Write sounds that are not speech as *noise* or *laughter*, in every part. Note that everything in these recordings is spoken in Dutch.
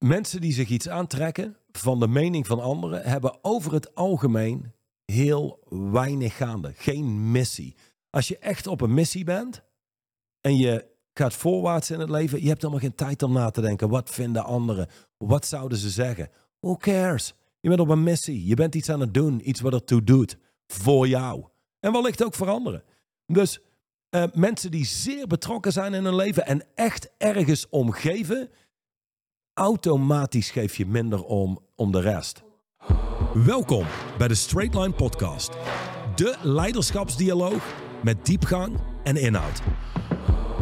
mensen die zich iets aantrekken van de mening van anderen, hebben over het algemeen heel weinig gaande. Geen missie. Als je echt op een missie bent en je gaat voorwaarts in het leven, je hebt helemaal geen tijd om na te denken. Wat vinden anderen? Wat zouden ze zeggen? Who cares? Je bent op een missie. Je bent iets aan het doen. Iets wat ertoe doet. Voor jou. En wellicht ook voor anderen. Dus uh, mensen die zeer betrokken zijn in hun leven en echt ergens omgeven, automatisch geef je minder om, om de rest. Welkom bij de Straight Line Podcast. De leiderschapsdialoog met diepgang en inhoud.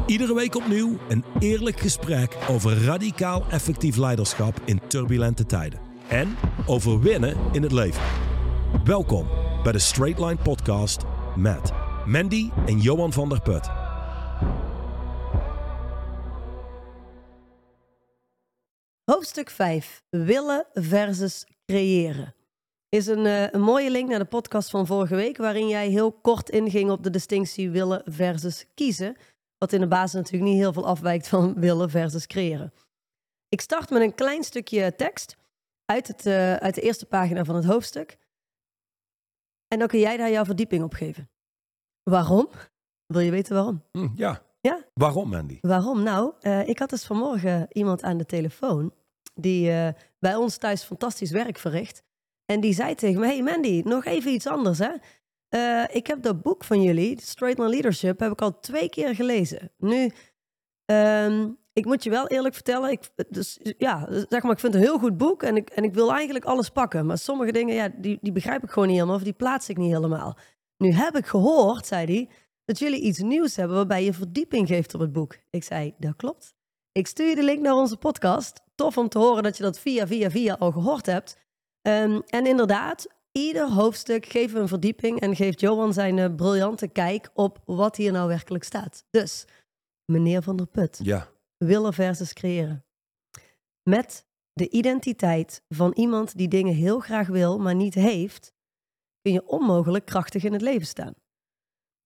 Iedere week opnieuw een eerlijk gesprek over radicaal effectief leiderschap in turbulente tijden. En over winnen in het leven. Welkom bij de Straight Line Podcast met Mandy en Johan van der Put. Hoofdstuk 5. Willen versus creëren. Is een, uh, een mooie link naar de podcast van vorige week, waarin jij heel kort inging op de distinctie willen versus kiezen. Wat in de basis natuurlijk niet heel veel afwijkt van *laughs* willen versus creëren. Ik start met een klein stukje tekst uit, het, uh, uit de eerste pagina van het hoofdstuk. En dan kun jij daar jouw verdieping op geven. Waarom? Wil je weten waarom? Hm, ja. Ja? Waarom, Mandy? Waarom? Nou, uh, ik had dus vanmorgen iemand aan de telefoon die uh, bij ons thuis fantastisch werk verricht. En die zei tegen me, hey Mandy, nog even iets anders hè. Uh, ik heb dat boek van jullie, Straight Line Leadership, heb ik al twee keer gelezen. Nu, um, ik moet je wel eerlijk vertellen, ik, dus, ja, zeg maar, ik vind het een heel goed boek en ik, en ik wil eigenlijk alles pakken. Maar sommige dingen, ja, die, die begrijp ik gewoon niet helemaal of die plaats ik niet helemaal. Nu heb ik gehoord, zei hij, dat jullie iets nieuws hebben waarbij je verdieping geeft op het boek. Ik zei, dat klopt. Ik stuur je de link naar onze podcast. Tof om te horen dat je dat via, via, via al gehoord hebt. Um, en inderdaad, ieder hoofdstuk geeft een verdieping en geeft Johan zijn uh, briljante kijk op wat hier nou werkelijk staat. Dus, meneer Van der Put, ja. willen versus creëren. Met de identiteit van iemand die dingen heel graag wil, maar niet heeft, kun je onmogelijk krachtig in het leven staan.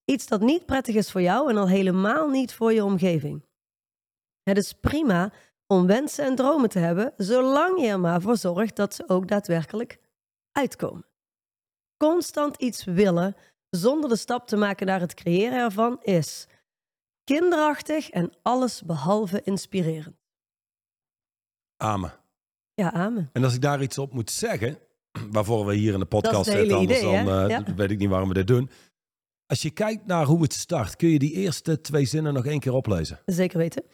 Iets dat niet prettig is voor jou en al helemaal niet voor je omgeving. Het is prima om wensen en dromen te hebben, zolang je er maar voor zorgt dat ze ook daadwerkelijk uitkomen. Constant iets willen zonder de stap te maken naar het creëren ervan is kinderachtig en alles behalve inspirerend. Amen. Ja, amen. En als ik daar iets op moet zeggen, *clears throat* waarvoor we hier in de podcast zitten, anders idee, dan uh, ja. weet ik niet waarom we dit doen. Als je kijkt naar hoe het start, kun je die eerste twee zinnen nog één keer oplezen? Zeker weten.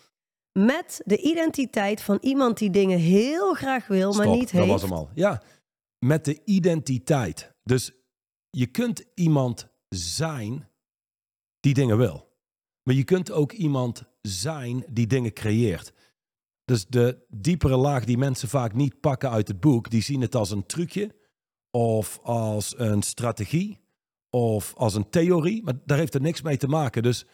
Met de identiteit van iemand die dingen heel graag wil, Stop, maar niet heeft. dat was hem al. Ja, met de identiteit. Dus je kunt iemand zijn die dingen wil. Maar je kunt ook iemand zijn die dingen creëert. Dus de diepere laag die mensen vaak niet pakken uit het boek, die zien het als een trucje of als een strategie of als een theorie, maar daar heeft er niks mee te maken. Dus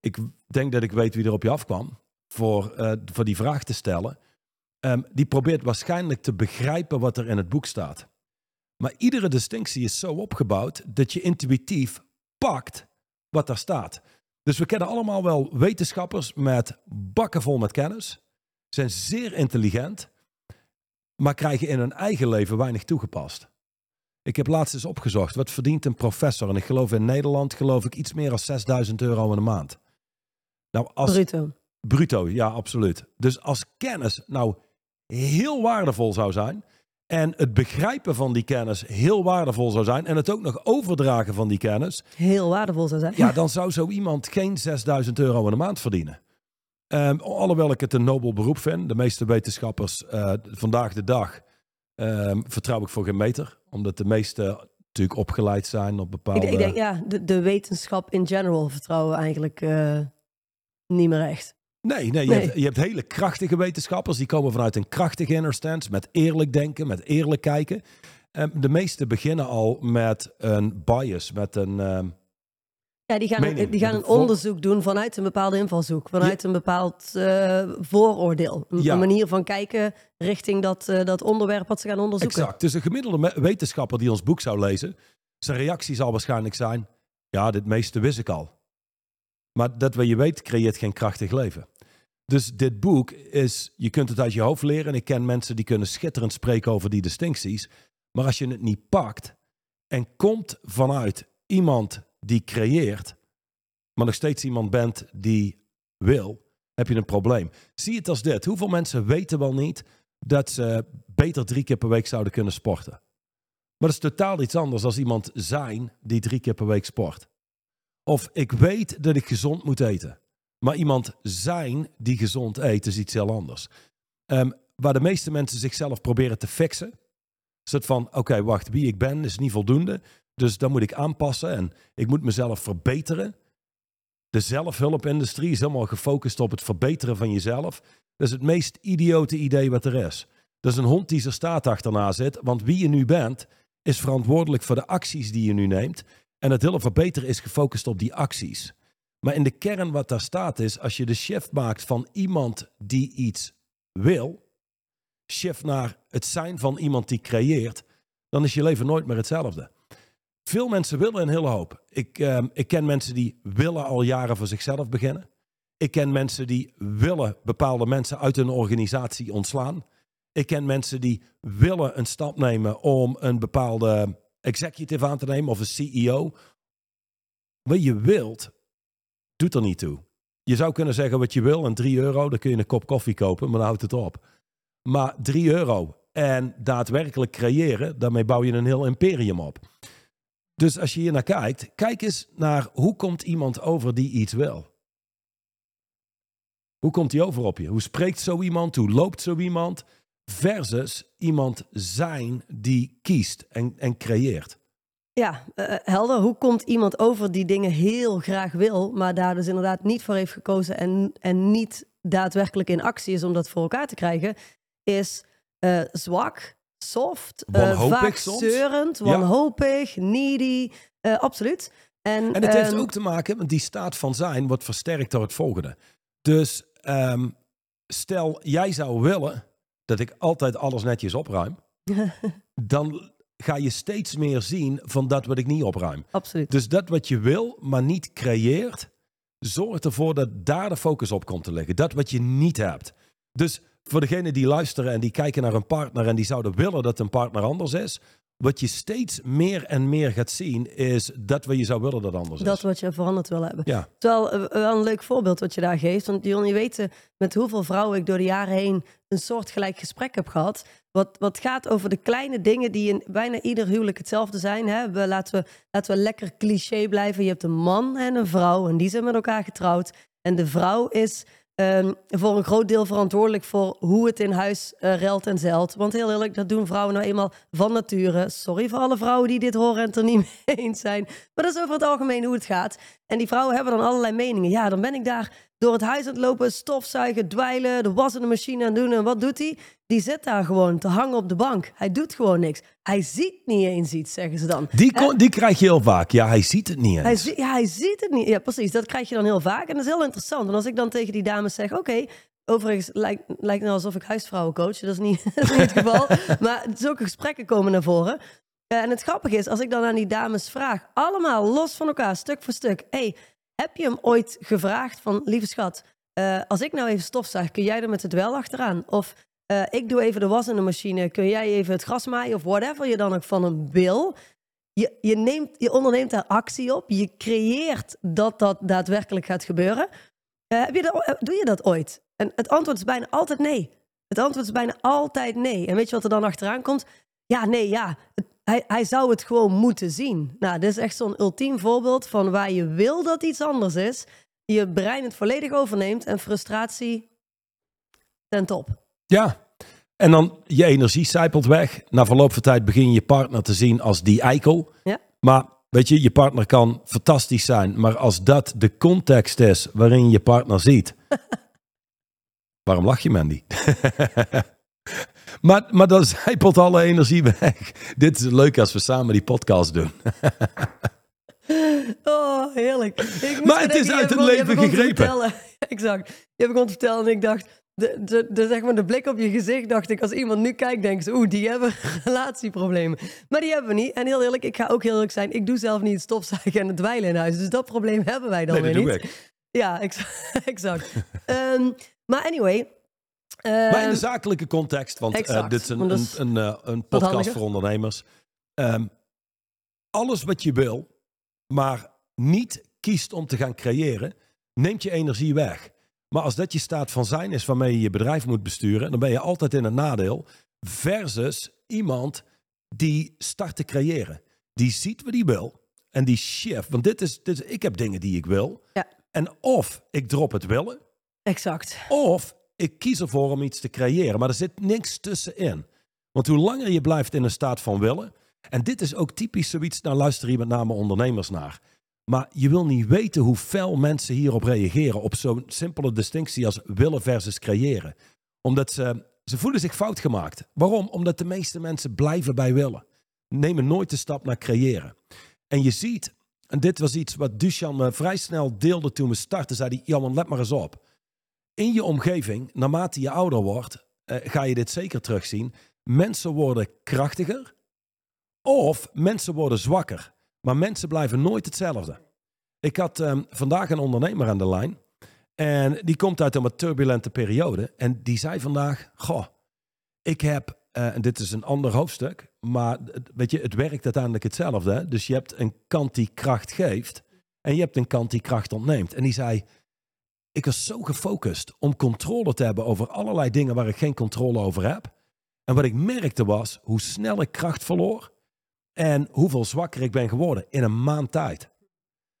ik denk dat ik weet wie er op je afkwam voor, uh, voor die vraag te stellen. Um, die probeert waarschijnlijk te begrijpen wat er in het boek staat. Maar iedere distinctie is zo opgebouwd dat je intuïtief pakt wat daar staat. Dus we kennen allemaal wel wetenschappers met bakken vol met kennis, zijn zeer intelligent, maar krijgen in hun eigen leven weinig toegepast. Ik heb laatst eens opgezocht, wat verdient een professor? En ik geloof in Nederland, geloof ik, iets meer dan 6000 euro in de maand. Nou, als, bruto. Bruto, ja, absoluut. Dus als kennis nou heel waardevol zou zijn, en het begrijpen van die kennis heel waardevol zou zijn, en het ook nog overdragen van die kennis heel waardevol zou zijn, ja, dan zou zo iemand geen 6000 euro in de maand verdienen. Um, alhoewel ik het een nobel beroep vind. De meeste wetenschappers uh, vandaag de dag um, vertrouw ik voor geen meter. Omdat de meeste natuurlijk opgeleid zijn op bepaalde... Ik, ik denk, ja, de, de, wetenschap in general vertrouwen eigenlijk uh, niet meer echt. Nee, nee, je, nee. Hebt, je, Hebt, hele krachtige wetenschappers. Die komen vanuit een krachtige inner stance. Met eerlijk denken, met eerlijk kijken. Um, de meeste beginnen al met een bias, met een... Ja, die gaan, een, die gaan een onderzoek doen vanuit een bepaalde invalshoek, vanuit ja. een bepaald uh, vooroordeel. Een, ja. manier van kijken richting dat, uh, dat onderwerp wat ze gaan onderzoeken. Exact. Dus een gemiddelde wetenschapper die ons boek zou lezen, zijn reactie zal waarschijnlijk zijn: Ja, dit meeste wist ik al. Maar dat wat je weet, creëert geen krachtig leven. Dus dit boek is, je kunt het uit je hoofd leren. En ik ken mensen die kunnen schitterend spreken over die distincties. Maar als je het niet pakt en komt vanuit iemand die creëert, maar nog steeds iemand bent die wil, heb je een probleem. Zie het als dit. Hoeveel mensen weten wel niet dat ze beter drie keer per week zouden kunnen sporten? Maar dat is totaal iets anders dan iemand zijn die drie keer per week sport. Of ik weet dat ik gezond moet eten. Maar iemand zijn die gezond eet is iets heel anders. Ehm, waar de meeste mensen zichzelf proberen te fixen. Is het van, oké, wacht, wie ik ben is niet voldoende. Dus dan moet ik aanpassen en ik moet mezelf verbeteren. De zelfhulpindustrie is helemaal gefocust op het verbeteren van jezelf. Dat is het meest idiote idee wat er is. Dat is een hond die zijn staat achterna zit. Want wie je nu bent, is verantwoordelijk voor de acties die je nu neemt. En het hele verbeteren is gefocust op die acties. Maar in de kern wat daar staat is, als je de shift maakt van iemand die iets wil, shift naar het zijn van iemand die creëert, dan is je leven nooit meer hetzelfde. Veel mensen willen een hele hoop. Ik, ehm, ik ken mensen die willen al jaren voor zichzelf beginnen. Ik ken mensen die willen bepaalde mensen uit hun organisatie ontslaan. Ik ken mensen die willen een stap nemen om een bepaalde executive aan te nemen of een CEO. Wat je wilt, doet er niet toe. Je zou kunnen zeggen wat je wil en 3 euro, dan kun je een kop koffie kopen, maar dan houdt het op. Maar 3 euro en daadwerkelijk creëren, daarmee bouw je een heel imperium op. Dus als je hier naar kijkt, kijk eens naar hoe komt iemand over die iets wil. Hoe komt die over op je? Hoe spreekt zo iemand? Hoe loopt zo iemand? Versus iemand zijn die kiest en, en creëert. Ja, uh, helder. Hoe komt iemand over die dingen heel graag wil, maar daar dus inderdaad niet voor heeft gekozen en, en niet daadwerkelijk in actie is om dat voor elkaar te krijgen, is uh, zwak, soft, uh, vaak soms. zeurend, wanhopig, ja. needy, absoluut. En, en het heeft um, ook te maken, want die staat van zijn wordt versterkt door het volgende. Dus um, stel, jij zou willen dat ik altijd alles netjes opruim, *laughs* dan ga je steeds meer zien van dat wat ik niet opruim. Absoluut. Dus dat wat je wil, maar niet creëert, zorgt ervoor dat daar de focus op komt te liggen. Dat wat je niet hebt. Dus voor degenen die luisteren en die kijken naar een partner en die zouden willen dat een partner anders is, wat je steeds meer en meer gaat zien, is dat wat je zou willen dat anders dat is. wat je veranderd wil hebben. Ja. Terwijl, uh, wel een leuk voorbeeld wat je daar geeft. Want Jon, je weet met hoeveel vrouwen ik door de jaren heen een soortgelijk gesprek heb gehad. Wat, wat gaat over de kleine dingen die in bijna ieder huwelijk hetzelfde zijn. Hè? We, laten, we, laten we lekker cliché blijven. Je hebt een man en een vrouw en die zijn met elkaar getrouwd. En de vrouw is Um, voor een groot deel verantwoordelijk voor hoe het in huis uh, en zeilt. Want heel eerlijk, dat doen vrouwen nou eenmaal van nature. Sorry voor alle vrouwen die dit horen en het er niet *laughs* mee eens zijn. Maar dat is over het algemeen hoe het gaat. En die vrouwen hebben dan allerlei meningen. Ja, dan ben ik daar door het huis aan het lopen, stofzuigen, dweilen, de was in de machine aan doen. En wat doet hij? Die zit daar gewoon te hangen op de bank. Hij doet gewoon niks. Hij ziet niet eens iets, zeggen ze dan. Die, kon, die krijg je heel vaak. Ja, hij ziet het niet eens. Hij, ja, hij ziet het niet. Ja, precies. Dat krijg je dan heel vaak. En dat is heel interessant. Want als ik dan tegen die dames zeg, oké, okay, Overigens lijkt, lijkt nou alsof ik huisvrouwen coach. Dat is niet, *laughs* dat is niet het geval. *laughs* maar zulke gesprekken komen naar voren. Uh, en het grappige is, als ik dan aan die dames vraag, allemaal los van elkaar, stuk voor stuk. hey, heb je hem ooit gevraagd van, lieve schat, uh, als ik nou even stofzuig, kun jij er met het wel achteraan? Of uh, ik doe even de was in de machine, kun jij even het gras maaien? Of whatever je dan ook van hem wil. Je, je, neemt, je onderneemt daar actie op. Je creëert dat dat daadwerkelijk gaat gebeuren. Uh, heb je dat, doe je dat ooit? En het antwoord is bijna altijd nee. Het antwoord is bijna altijd nee. En weet je wat er dan achteraan komt? Ja, nee, ja. Hij, hij zou het gewoon moeten zien. Nou, dit is echt zo'n ultiem voorbeeld van waar je wil dat iets anders is. Je brein het volledig overneemt en frustratie ten top. Ja, en dan je energie zijpelt weg. Na verloop van tijd begin je je partner te zien als die eikel. Ja. Maar weet je, je partner kan fantastisch zijn. Maar als dat de context is waarin je partner ziet. *laughs* waarom lach je, Mandy? *laughs* Maar, maar dan zijpelt alle energie weg. Dit is leuk als we samen die podcast doen. *laughs* oh, heerlijk. Ik maar het is uit het leven gegrepen. *laughs* Exact. Je begon te vertellen en ik dacht... De, de, de, zeg maar de blik op je gezicht, dacht ik, als iemand nu kijkt, denkt ze, oeh, die hebben *laughs* relatieproblemen. Maar die hebben we niet. En heel eerlijk, ik ga ook heel eerlijk zijn, ik doe zelf niet het stofzuigen en het dweilen in huis. Dus dat probleem hebben wij dan nee, weer niet. Ik. Ja, ex- exact. Ehm, maar anyway. Maar in ehm, de zakelijke context, want eh, dit is een, een, een, eh, een podcast voor ondernemers. Ehm, alles wat je wil, maar niet kiest om te gaan creëren, neemt je energie weg. Maar als dat je staat van zijn is waarmee je je bedrijf moet besturen, dan ben je altijd in een nadeel. Versus iemand die start te creëren. Die ziet wat hij wil en die shift. Want dit is, dit is, ik heb dingen die ik wil. Ja. En of ik drop het willen, exact. of ik kies ervoor om iets te creëren. Maar er zit niks tussenin. Want hoe langer je blijft in een staat van willen. En dit is ook typisch zoiets, nou luister hier met name ondernemers naar. Maar je wil niet weten hoe fel mensen hierop reageren. Op zo'n simpele distinctie als willen versus creëren. Omdat ze, ze voelen zich fout gemaakt. Waarom? Omdat de meeste mensen blijven bij willen. Nemen nooit de stap naar creëren. En je ziet, en dit was iets wat Duchan me vrij snel deelde toen we startten. Zei hij, Jan, let maar eens op in je omgeving, naarmate je ouder wordt, eh, ga je dit zeker terugzien. Mensen worden krachtiger of mensen worden zwakker. Maar mensen blijven nooit hetzelfde. Ik had ehm, vandaag een ondernemer aan de lijn. En die komt uit een turbulente periode. En die zei vandaag: Goh, ik heb, eh, en dit is een ander hoofdstuk, maar weet je, het werkt uiteindelijk hetzelfde. Dus je hebt een kant die kracht geeft en je hebt een kant die kracht ontneemt. En die zei: ik was zo gefocust om controle te hebben over allerlei dingen waar ik geen controle over heb. En wat ik merkte was hoe snel ik kracht verloor en hoeveel zwakker ik ben geworden in een maand tijd.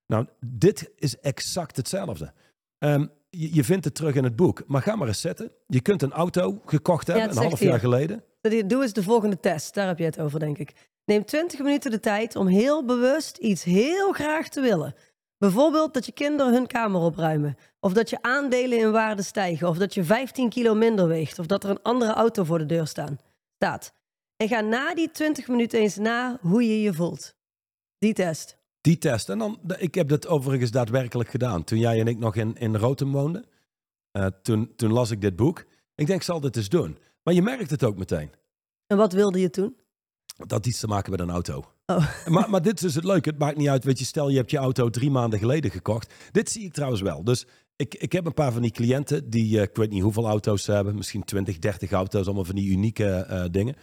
Nou, dit is exact hetzelfde. Ehm, je, je vindt het terug in het boek, maar ga maar eens zitten. Je kunt een auto gekocht hebben een half hier. jaar geleden. Doe eens de volgende test. Daar heb je het over, denk ik. Neem 20 minuten de tijd om heel bewust iets heel graag te willen. Bijvoorbeeld dat je kinderen hun kamer opruimen. Of dat je aandelen in waarde stijgen. Of dat je 15 kilo minder weegt. Of dat er een andere auto voor de deur staan, staat. En ga na die 20 minuten eens na hoe je je voelt. Die test. Die test. En dan, ik heb dat overigens daadwerkelijk gedaan. Toen jij en ik nog in, in Rotem woonden, eh, toen, toen las ik dit boek. Ik denk, ik zal dit eens doen. Maar je merkt het ook meteen. En wat wilde je toen? Dat had iets te maken met een auto. Oh. *laughs* Maar, maar dit is het leuke. Het maakt niet uit. Weet je, stel je hebt je auto drie maanden geleden gekocht. Dit zie ik trouwens wel. Dus ik, ik heb een paar van die cliënten die, eh, ik weet niet hoeveel auto's ze hebben. Misschien 20, 30 auto's. Allemaal van die unieke eh, dingen.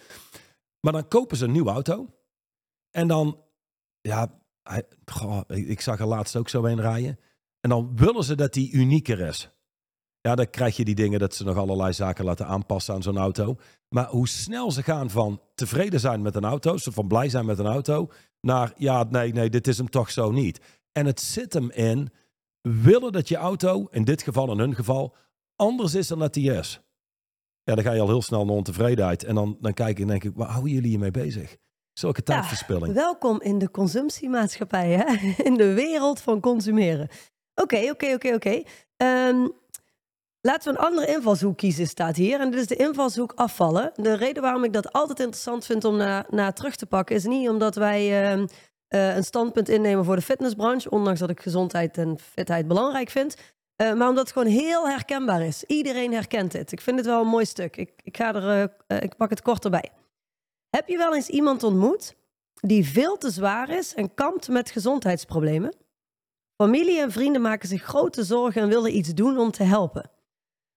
Maar dan kopen ze een nieuwe auto. En dan, ja, ik, ik zag er laatst ook zo een rijden. En dan willen ze dat die unieker is. Ja, dan krijg je die dingen dat ze nog allerlei zaken laten aanpassen aan zo'n auto. Maar hoe snel ze gaan van tevreden zijn met een auto, ze van blij zijn met een auto, naar ja, nee, nee, dit is hem toch zo niet. En het zit hem in willen dat je auto, in dit geval, in hun geval, anders is dan dat die is. Ja, dan ga je al heel snel naar ontevredenheid. En dan, dan kijk ik en denk ik, waar houden jullie hiermee bezig? Zulke tijdverspilling. Welkom in de consumptiemaatschappij, hè? in de wereld van consumeren. Oké, oké, oké, oké. Ehm, Laten we een andere invalshoek kiezen, staat hier. En dit is de invalshoek afvallen. De reden waarom ik dat altijd interessant vind om naar, naar terug te pakken, is niet omdat wij ehm, eh, een standpunt innemen voor de fitnessbranche, ondanks dat ik gezondheid en fitheid belangrijk vind. eh, maar omdat het gewoon heel herkenbaar is. Iedereen herkent dit. Ik vind het wel een mooi stuk. Ik, ik, ga er, eh, ik pak het kort erbij. Heb je wel eens iemand ontmoet die veel te zwaar is en kampt met gezondheidsproblemen? Familie en vrienden maken zich grote zorgen en willen iets doen om te helpen.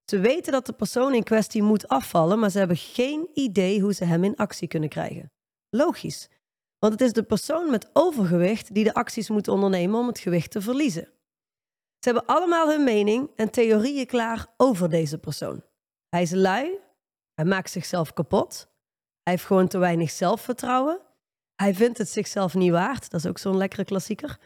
Ze weten dat de persoon in kwestie moet afvallen, maar ze hebben geen idee hoe ze hem in actie kunnen krijgen. Logisch, want het is de persoon met overgewicht die de acties moet ondernemen om het gewicht te verliezen. Ze hebben allemaal hun mening en theorieën klaar over deze persoon. Hij is lui, hij maakt zichzelf kapot, hij heeft gewoon te weinig zelfvertrouwen, hij vindt het zichzelf niet waard, dat is ook zo'n lekkere klassieker.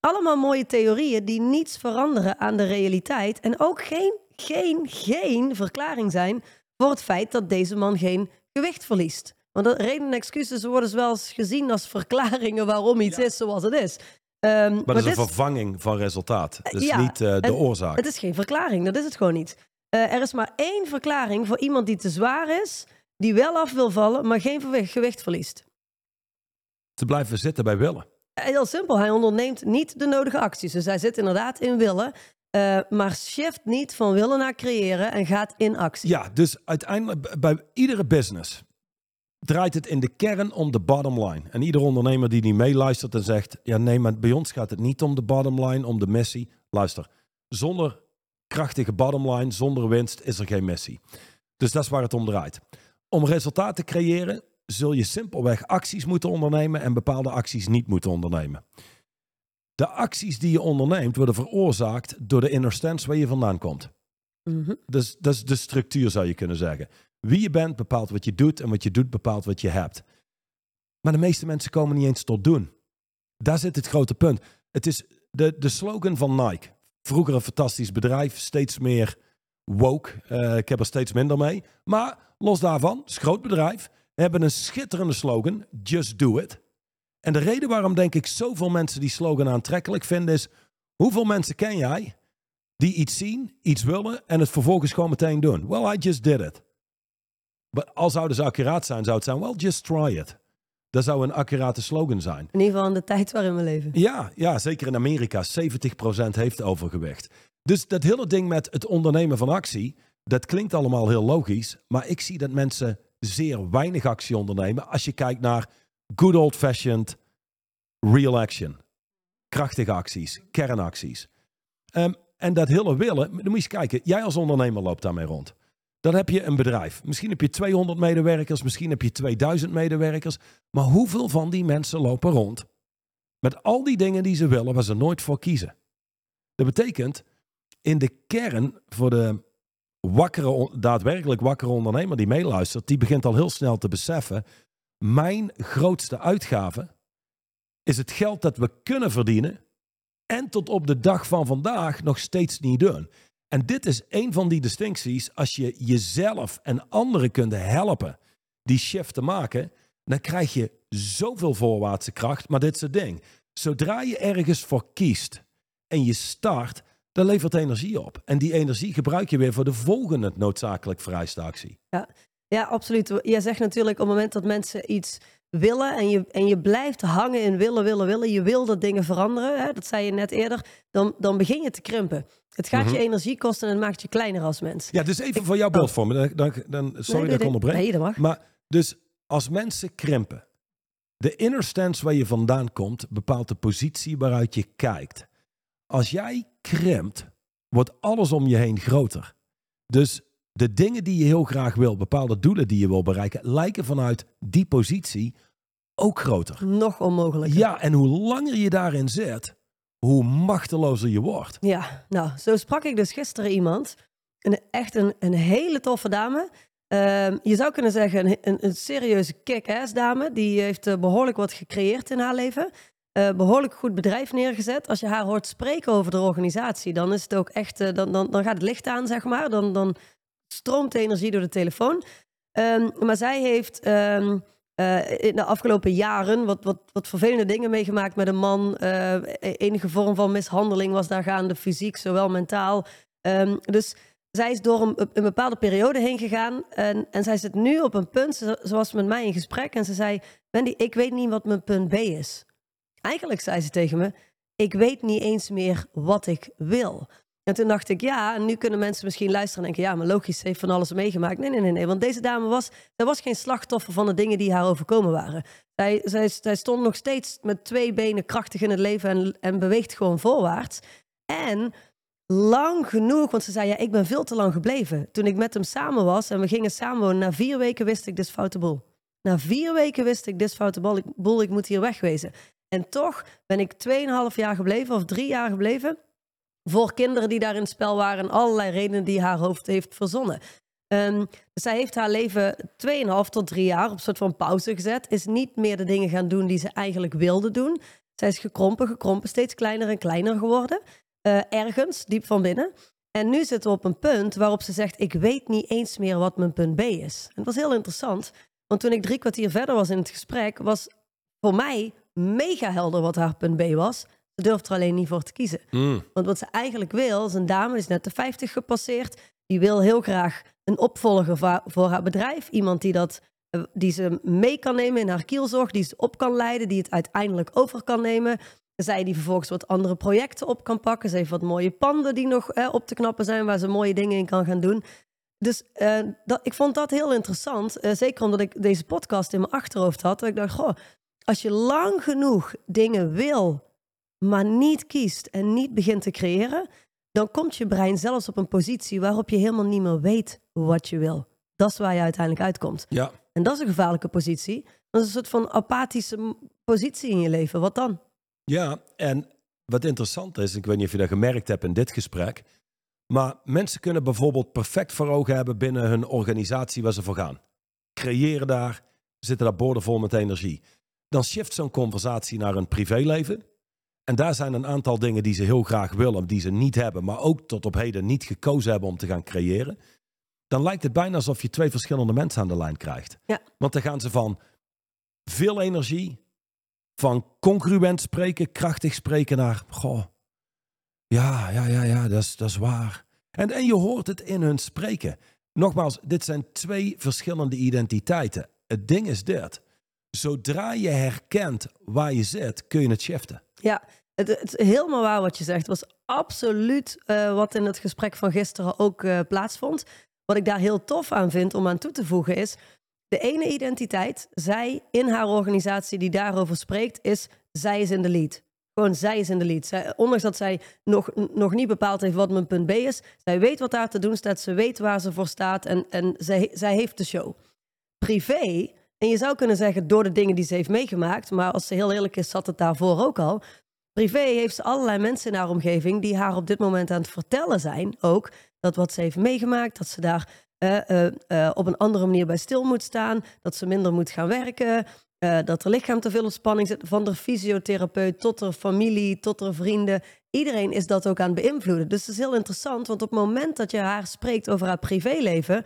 Allemaal mooie theorieën die niets veranderen aan de realiteit en ook geen, geen, geen verklaring zijn voor het feit dat deze man geen gewicht verliest. Want de reden en excuses worden wel eens gezien als verklaringen waarom iets is zoals het is. Ehm, Maar dat is een vervanging van resultaat. Dus ja, niet eh, de oorzaak. Het is geen verklaring, dat is het gewoon niet. Eh, er is maar één verklaring voor iemand die te zwaar is, die wel af wil vallen, maar geen gewicht verliest. Te blijven zitten bij willen. Heel simpel, hij onderneemt niet de nodige acties. Dus hij zit inderdaad in willen, eh, maar shift niet van willen naar creëren en gaat in actie. Ja, dus uiteindelijk bij iedere business draait het in de kern om de bottom line. En ieder ondernemer die niet meeluistert en zegt... ja nee, maar bij ons gaat het niet om de bottom line, om de missie. Luister, Zonder krachtige bottomline, zonder winst is er geen missie. Dus dat is waar het om draait. Om resultaat te creëren zul je simpelweg acties moeten ondernemen en bepaalde acties niet moeten ondernemen. De acties die je onderneemt worden veroorzaakt door de inner stance waar je vandaan komt. Mhm. Dus dat is de structuur zou je kunnen zeggen. Wie je bent bepaalt wat je doet en wat je doet bepaalt wat je hebt. Maar de meeste mensen komen niet eens tot doen. Daar zit het grote punt. Het is de, de slogan van Nike. Vroeger een fantastisch bedrijf, steeds meer woke. Eh, ik heb er steeds minder mee. Maar los daarvan, het is een groot bedrijf, hebben een schitterende slogan, Just Do It. En de reden waarom denk ik zoveel mensen die slogan aantrekkelijk vinden is, hoeveel mensen ken jij die iets zien, iets willen en het vervolgens gewoon meteen doen? Well, I just did it. Maar al zouden ze accuraat zijn, zou het zijn, well, just try it. Dat zou een accurate slogan zijn. In ieder geval in de tijd waarin we leven. Ja, ja, zeker in Amerika. 70% heeft overgewicht. Dus dat hele ding met het ondernemen van actie, dat klinkt allemaal heel logisch. Maar ik zie dat mensen zeer weinig actie ondernemen als je kijkt naar good old-fashioned real action. Krachtige acties, kernacties. Ehm, en dat hele willen, dan moet je eens kijken. Jij als ondernemer loopt daarmee rond. Dan heb je een bedrijf. Misschien heb je 200 medewerkers, misschien heb je 2000 medewerkers. Maar hoeveel van die mensen lopen rond met al die dingen die ze willen, waar ze nooit voor kiezen? Dat betekent, in de kern voor de wakkere, daadwerkelijk wakkere ondernemer die meeluistert, die begint al heel snel te beseffen, mijn grootste uitgave is het geld dat we kunnen verdienen en tot op de dag van vandaag nog steeds niet doen. En dit is een van die distincties. Als je jezelf en anderen kunt helpen die shift te maken, dan krijg je zoveel voorwaartse kracht. Maar dit is het ding. Zodra je ergens voor kiest en je start, dan levert energie op. En die energie gebruik je weer voor de volgende noodzakelijk vereiste actie. Ja. Ja, absoluut. Jij zegt natuurlijk op het moment dat mensen iets willen en je, en je blijft hangen in willen, willen, willen. Je wil dat dingen veranderen. Hè? Dat zei je net eerder. Dan, dan begin je te krimpen. Het gaat je energie kosten en het maakt je kleiner als mens. Ja, dus even voor jouw beeldvorming. Dan, dan, dan, sorry Nee, dat ik onderbreek. Nee, dat mag. Maar dus als mensen krimpen, de inner stance waar je vandaan komt, bepaalt de positie waaruit je kijkt. Als jij krimpt, wordt alles om je heen groter. Dus de dingen die je heel graag wil, bepaalde doelen die je wil bereiken, lijken vanuit die positie ook groter. Nog onmogelijk. Ja, en hoe langer je daarin zit, hoe machtelozer je wordt. Ja, nou, zo sprak ik dus gisteren iemand. Een, echt een, een hele toffe dame. Ehm, je zou kunnen zeggen een, een, een serieuze kick-ass dame. Die heeft eh, behoorlijk wat gecreëerd in haar leven. Eh, behoorlijk goed bedrijf neergezet. Als je haar hoort spreken over de organisatie, dan is het ook echt, eh, dan, dan, dan gaat het licht aan, zeg maar. Dan, dan stroomt energie door de telefoon. Ehm, maar zij heeft ehm, eh, in de afgelopen jaren wat, wat, wat vervelende dingen meegemaakt met een man. Eh, enige vorm van mishandeling was daar gaande, fysiek, zowel mentaal. Ehm, dus zij is door een, bepaalde periode heen gegaan. En, en zij zit nu op een punt, was met mij in gesprek en ze zei: Wendy, ik weet niet wat mijn punt B is. Eigenlijk zei ze tegen me: Ik weet niet eens meer wat ik wil. En toen dacht ik, ja, en nu kunnen mensen misschien luisteren en denken, ja, maar logisch, ze heeft van alles meegemaakt. Nee, nee, nee, nee, want deze dame was, zij was geen slachtoffer van de dingen die haar overkomen waren. Zij, zij, stond nog steeds met twee benen krachtig in het leven en, en beweegt gewoon voorwaarts. En lang genoeg, want ze zei, ja, ik ben veel te lang gebleven. Toen ik met hem samen was en we gingen samenwonen, na vier weken wist ik, dit is foute boel. Na vier weken wist ik, dit is foute boel, ik, ik moet hier wegwezen. En toch ben ik 2,5 jaar gebleven of drie jaar gebleven voor kinderen die daar in het spel waren en allerlei redenen die haar hoofd heeft verzonnen. Um, zij heeft haar leven 2,5 tot 3 jaar op een soort van pauze gezet. Is niet meer de dingen gaan doen die ze eigenlijk wilde doen. Zij is gekrompen, gekrompen, steeds kleiner en kleiner geworden. Uh, ergens, diep van binnen. En nu zit we op een punt waarop ze zegt: Ik weet niet eens meer wat mijn punt B is. En dat was heel interessant, want toen ik drie kwartier verder was in het gesprek, was voor mij mega helder wat haar punt B was. Ze durft er alleen niet voor te kiezen. Mm. Want wat ze eigenlijk wil, is een dame, die is net de 50 gepasseerd. Die wil heel graag een opvolger voor, haar bedrijf. Iemand die, dat, eh, die ze mee kan nemen in haar kielzorg, die ze op kan leiden, die het uiteindelijk over kan nemen. Zij die vervolgens wat andere projecten op kan pakken. Ze heeft wat mooie panden die nog eh, op te knappen zijn, waar ze mooie dingen in kan gaan doen. Dus uh, dat, ik vond dat heel interessant. Uh, zeker omdat ik deze podcast in mijn achterhoofd had. Dat ik dacht, goh, als je lang genoeg dingen wil maar niet kiest en niet begint te creëren, dan komt je brein zelfs op een positie waarop je helemaal niet meer weet wat je wil. Dat is waar je uiteindelijk uitkomt. Ja, En dat is een gevaarlijke positie. Dat is een soort van apathische positie in je leven. Wat dan? ja, en wat interessant is, ik weet niet of je dat gemerkt hebt in dit gesprek, maar mensen kunnen bijvoorbeeld perfect voor ogen hebben binnen hun organisatie waar ze voor gaan. Creëren daar, zitten daar borden vol met energie. Dan shift zo'n conversatie naar een privéleven. En daar zijn een aantal dingen die ze heel graag willen, die ze niet hebben, maar ook tot op heden niet gekozen hebben om te gaan creëren. Dan lijkt het bijna alsof je twee verschillende mensen aan de lijn krijgt. Ja. Want dan gaan ze van veel energie, van congruent spreken, krachtig spreken naar, goh, ja, ja, ja, ja, dat is, dat is waar. En, en je hoort het in hun spreken. Nogmaals, dit zijn twee verschillende identiteiten. Het ding is dit. Zodra je herkent waar je zit, kun je het shiften. Ja, het, het is helemaal waar wat je zegt. Het was absoluut eh, wat in het gesprek van gisteren ook eh, plaatsvond. Wat ik daar heel tof aan vind om aan toe te voegen is... de ene identiteit, zij in haar organisatie die daarover spreekt, is zij is in de lead. Gewoon zij is in de lead. Ondanks dat zij nog, nog niet bepaald heeft wat mijn punt B is, zij weet wat daar te doen staat, ze weet waar ze voor staat en, en zij, zij heeft de show. Privé, en je zou kunnen zeggen door de dingen die ze heeft meegemaakt, maar als ze heel eerlijk is, zat het daarvoor ook al. Privé heeft ze allerlei mensen in haar omgeving die haar op dit moment aan het vertellen zijn, ook dat wat ze heeft meegemaakt, dat ze daar eh, eh, eh, op een andere manier bij stil moet staan, dat ze minder moet gaan werken, dat haar lichaam te veel op spanning zit, van de fysiotherapeut tot haar familie, tot haar vrienden. Iedereen is dat ook aan het beïnvloeden. Dus het is heel interessant, want op het moment dat je haar spreekt over haar privéleven,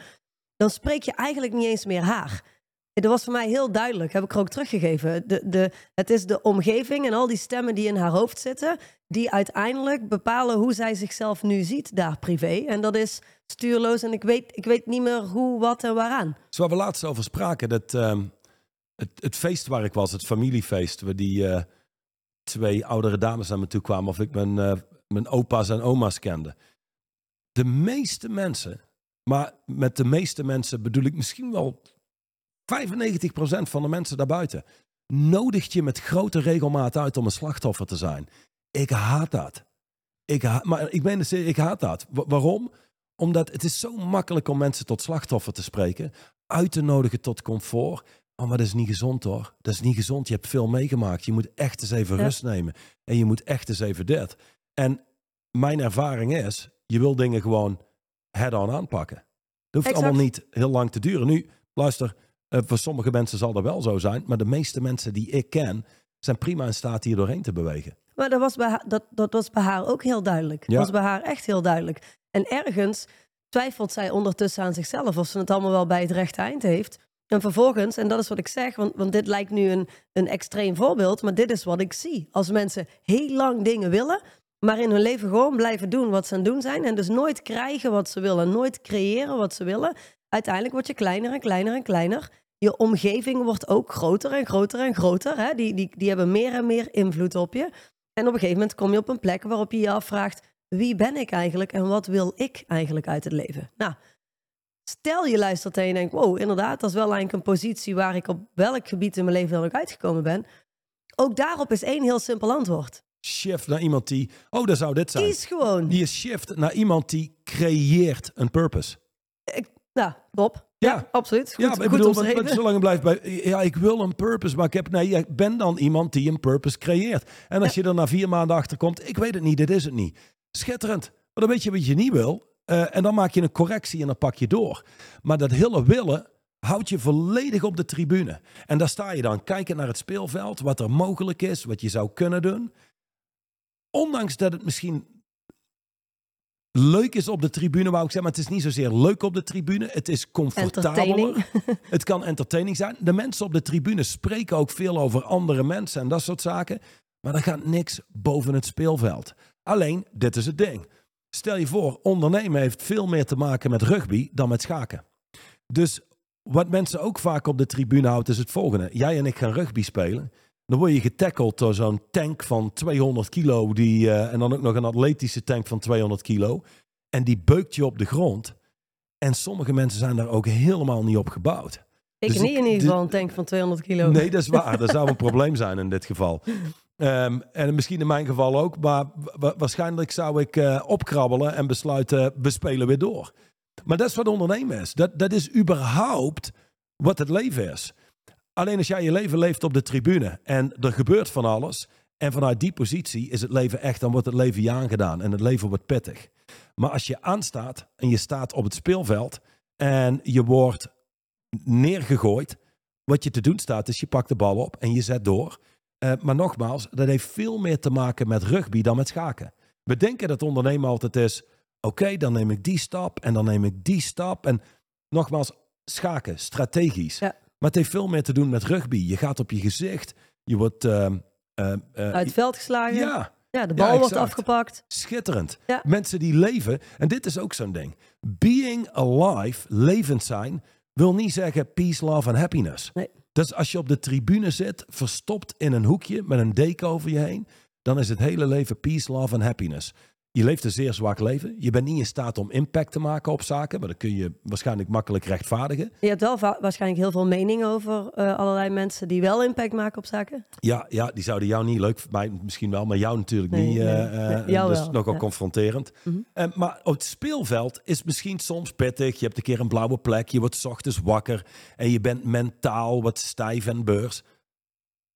dan spreek je eigenlijk niet eens meer haar. Dat was voor mij heel duidelijk, heb ik er ook teruggegeven. De, de, het is de omgeving en al die stemmen die in haar hoofd zitten, die uiteindelijk bepalen hoe zij zichzelf nu ziet daar privé. En dat is stuurloos en ik weet, ik weet niet meer hoe, wat en waaraan. Zo waar we laatst over spraken, dat, ehm, het, het feest waar ik was, het familiefeest, waar die eh, twee oudere dames naar me toe kwamen, of ik mijn, eh, mijn opa's en oma's kende. De meeste mensen, maar met de meeste mensen bedoel ik misschien wel 95% van de mensen daarbuiten, nodigt je met grote regelmaat uit om een slachtoffer te zijn. Ik haat dat. Ik haat, maar ik meen het serieus, ik haat dat. Wa- waarom? Omdat het is zo makkelijk om mensen tot slachtoffer te spreken, uit te nodigen tot comfort. Oh, maar dat is niet gezond hoor. Dat is niet gezond. Je hebt veel meegemaakt. Je moet echt eens even Ja. rust nemen. En je moet echt eens even dit. En mijn ervaring is, je wil dingen gewoon head-on aanpakken. Dat hoeft Exact. allemaal niet heel lang te duren. Nu, luister, eh, voor sommige mensen zal dat wel zo zijn. Maar de meeste mensen die ik ken, zijn prima in staat hier doorheen te bewegen. Maar dat was bij haar, dat, dat was bij haar ook heel duidelijk. Dat was bij haar echt heel duidelijk. En ergens twijfelt zij ondertussen aan zichzelf of ze het allemaal wel bij het rechte eind heeft. En vervolgens, en dat is wat ik zeg, want, want dit lijkt nu een, een extreem voorbeeld, maar dit is wat ik zie. Als mensen heel lang dingen willen, maar in hun leven gewoon blijven doen wat ze aan het doen zijn en dus nooit krijgen wat ze willen, nooit creëren wat ze willen, uiteindelijk word je kleiner en kleiner en kleiner. Je omgeving wordt ook groter en groter en groter. Hè? Die, die, die hebben meer en meer invloed op je. En op een gegeven moment kom je op een plek waarop je je afvraagt: wie ben ik eigenlijk en wat wil ik eigenlijk uit het leven? Nou, stel je luistert en je denkt: wow, inderdaad, dat is wel eigenlijk een positie waar ik op welk gebied in mijn leven dan ook uitgekomen ben. Ook daarop is één heel simpel antwoord. Shift naar iemand die, oh, dat zou dit zijn. Kies gewoon. Die is shift naar iemand die creëert een purpose. Nou, top. Ja. absoluut. Goed, ja, maar ik goed bedoel, omschreven. want zolang het blijft bij, ja, ik wil een purpose, maar ik heb, nee, ik ben dan iemand die een purpose creëert. En als je er na vier maanden achter komt, ik weet het niet, dit is het niet. Schitterend. Maar dan weet je wat je niet wil. eh, en dan maak je een correctie en dan pak je door. Maar dat hele willen houdt je volledig op de tribune. En daar sta je dan, kijken naar het speelveld, wat er mogelijk is, wat je zou kunnen doen. Ondanks dat het misschien leuk is op de tribune, wou ik zeggen, maar het is niet zozeer leuk op de tribune. Het is comfortabeler. *laughs* Het kan entertaining zijn. De mensen op de tribune spreken ook veel over andere mensen en dat soort zaken. Maar er gaat niks boven het speelveld. Alleen, dit is het ding. Stel je voor, ondernemen heeft veel meer te maken met rugby dan met schaken. Dus wat mensen ook vaak op de tribune houdt is het volgende. Jij en ik gaan rugby spelen. Dan word je getackeld door zo'n tank van 200 kilo. Die, eh, en dan ook nog een atletische tank van 200 kilo. En die beukt je op de grond. En sommige mensen zijn daar ook helemaal niet op gebouwd. Ik Dus niet ik- in ieder de- geval een tank van 200 kilo. Nee, dat is waar. *laughs* Dat zou een probleem zijn in dit geval. Ehm, en misschien in mijn geval ook. Maar wa- waarschijnlijk zou ik eh, opkrabbelen en besluiten, we spelen weer door. Maar dat is wat ondernemen is. Dat, dat is überhaupt wat het leven is. Alleen als jij je leven leeft op de tribune en er gebeurt van alles. En vanuit die positie is het leven echt, dan wordt het leven je aangedaan. En het leven wordt pittig. Maar als je aanstaat en je staat op het speelveld en je wordt neergegooid. Wat je te doen staat is je pakt de bal op en je zet door. Eh, maar nogmaals, dat heeft veel meer te maken met rugby dan met schaken. We denken dat ondernemen altijd is, oké, dan neem ik die stap en dan neem ik die stap. En nogmaals, schaken, strategisch. Ja. Maar het heeft veel meer te doen met rugby. Je gaat op je gezicht, je wordt... ehm, eh, eh, Uit het veld geslagen. ja, Ja, de Ja, bal wordt afgepakt. schitterend. Ja. Mensen die leven, en dit is ook zo'n ding. Being alive, levend zijn, wil niet zeggen peace, love en happiness. Nee. Dus als je op de tribune zit, verstopt in een hoekje met een deken over je heen, dan is het hele leven peace, love en happiness. Je leeft een zeer zwak leven. Je bent niet in staat om impact te maken op zaken, maar dat kun je waarschijnlijk makkelijk rechtvaardigen. Je hebt wel waarschijnlijk heel veel mening over eh, allerlei mensen die wel impact maken op zaken. Ja, ja, die zouden jou niet leuk, mij misschien wel, maar jou natuurlijk Nee, niet. nee, nee, jou dus wel, nogal ja. confronterend. Eh, maar op het speelveld is misschien soms pittig. Je hebt een keer een blauwe plek, je wordt ochtends wakker en je bent mentaal wat stijf en beurs.